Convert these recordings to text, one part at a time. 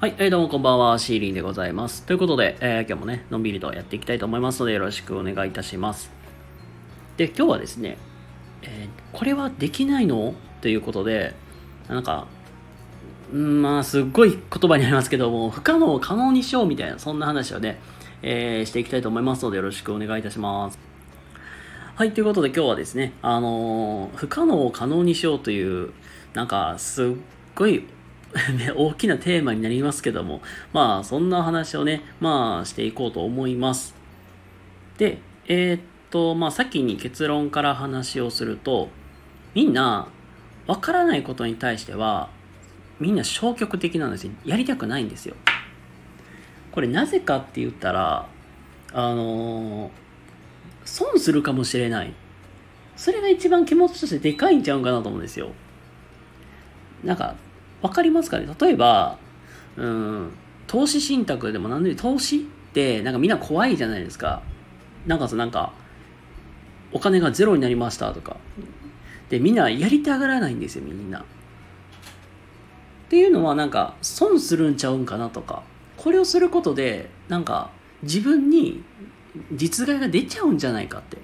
はい、えー、どうもこんばんは、シーリンでございます。ということで、えー今日もね、のんびりとやっていきたいと思いますので、よろしくお願いいたします。で、今日はですね、えーこれはできないの？ということで、なんか、んまあ、すっごい言葉になりますけども、不可能を可能にしようみたいな、そんな話をね、えーしていきたいと思いますので、よろしくお願いいたします。はい、ということで今日はですね、あの不可能を可能にしようという、なんか、すっごい ね大きなテーマになりますけども、まあ、そんな話をね、まあ、していこうと思います。で、えーっと、まあ、先に結論から話をすると、みんな、わからないことに対しては、みんな消極的なんですよ。やりたくないんですよ。これなぜかって言ったら、あのー損するかもしれない。それが一番気持ちとしてでかいんちゃうんかなと思うんですよ。なんか、わかりますかね？例えば、うん、投資信託でもなんで、投資ってなんかみんな怖いじゃないですか。なんかさ、なんか、お金がゼロになりましたとか。で、みんなやりたがらないんですよ、みんな。っていうのはなんか、損するんちゃうんかなとか。これをすることで、なんか、自分に実害が出ちゃうんじゃないかって。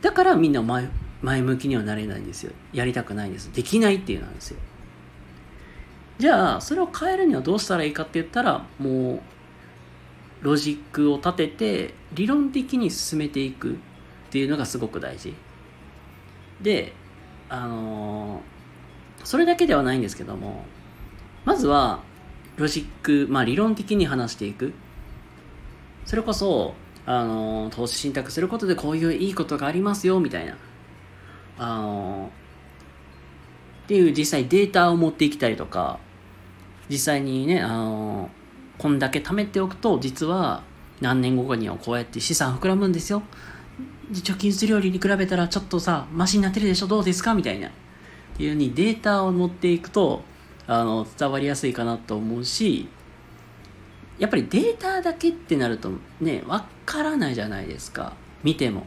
だからみんな前前向きにはなれないんですよ。やりたくないんです。できないっていうなんですよ。じゃあ、それを変えるにはどうしたらいいかって言ったら、もう、ロジックを立てて、理論的に進めていくっていうのがすごく大事。で、あのーそれだけではないんですけども、まずは、ロジック、まあ理論的に話していく。それこそ、あの投資信託することでこういういいことがありますよみたいなあのっていう実際データを持っていきたりとか実際にねあのこんだけ貯めておくと実は何年後かにはこうやって資産膨らむんですよ貯金するよりに比べたらちょっとさマシになってるでしょ？どうですか？みたいなっていうふうにデータを持っていくとあの伝わりやすいかなと思うしやっぱりデータだけってなるとね、わからないじゃないですか。見ても。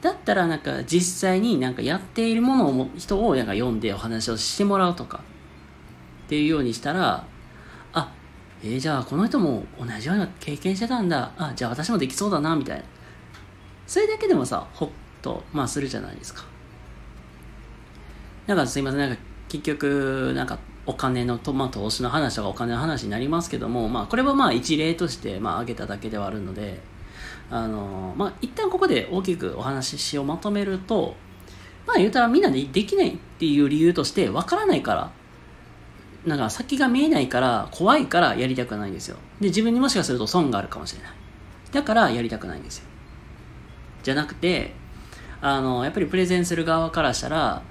だったらなんか実際になんかやっているものを人をなんか読んでお話をしてもらうとかっていうようにしたら、あ、えーじゃあこの人も同じような経験してたんだ。あ、じゃあ私もできそうだな、みたいな。それだけでもさ、ほっと、まあするじゃないですか。なんかすいません、なんか結局、なんかお金のと、まあ、投資の話とかお金の話になりますけども、まあ、これはまあ一例として、まあ、挙げただけではあるので、あのまあ、一旦ここで大きくお話しをまとめると、まあ、言うたらみんなでできないっていう理由として、わからないから、なんか先が見えないから、怖いからやりたくないんですよ。で、自分にもしかすると損があるかもしれない。だからやりたくないんですよ。じゃなくて、あの、やっぱりプレゼンする側からしたら、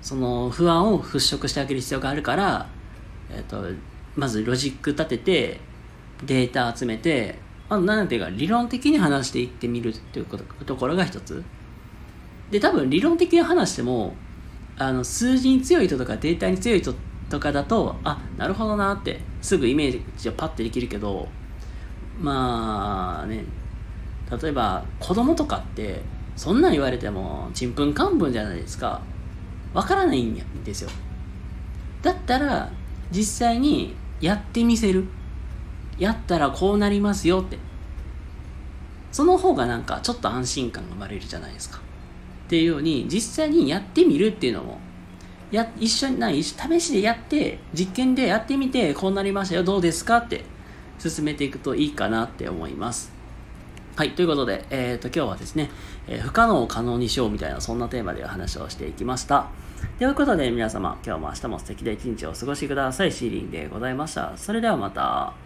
その不安を払拭してあげる必要があるから、えっとまずロジック立ててデータ集めて、まあ、なんていうか理論的に話していってみるっていうことところが一つ。で多分理論的に話してもあの数字に強い人とかデータに強い人とかだとあなるほどなってすぐイメージをパッてできるけどまあね例えば子供とかってそんなん言われてもちんぷんかんぷんじゃないですか。わからないんですよ。だったら実際にやってみせる。やったらこうなりますよってその方がなんかちょっと安心感が生まれるじゃないですかっていうように実際にやってみるっていうのもや一緒にない試しでやって実験でやってみてこうなりましたよどうですかって進めていくといいかなって思いますはい、ということで、えー、と今日はですね、えー不可能を可能にしようみたいなそんなテーマでお話をしていきました。ということで皆様、今日も明日も素敵な一日をお過ごしください。シーリンでございました。それではまた。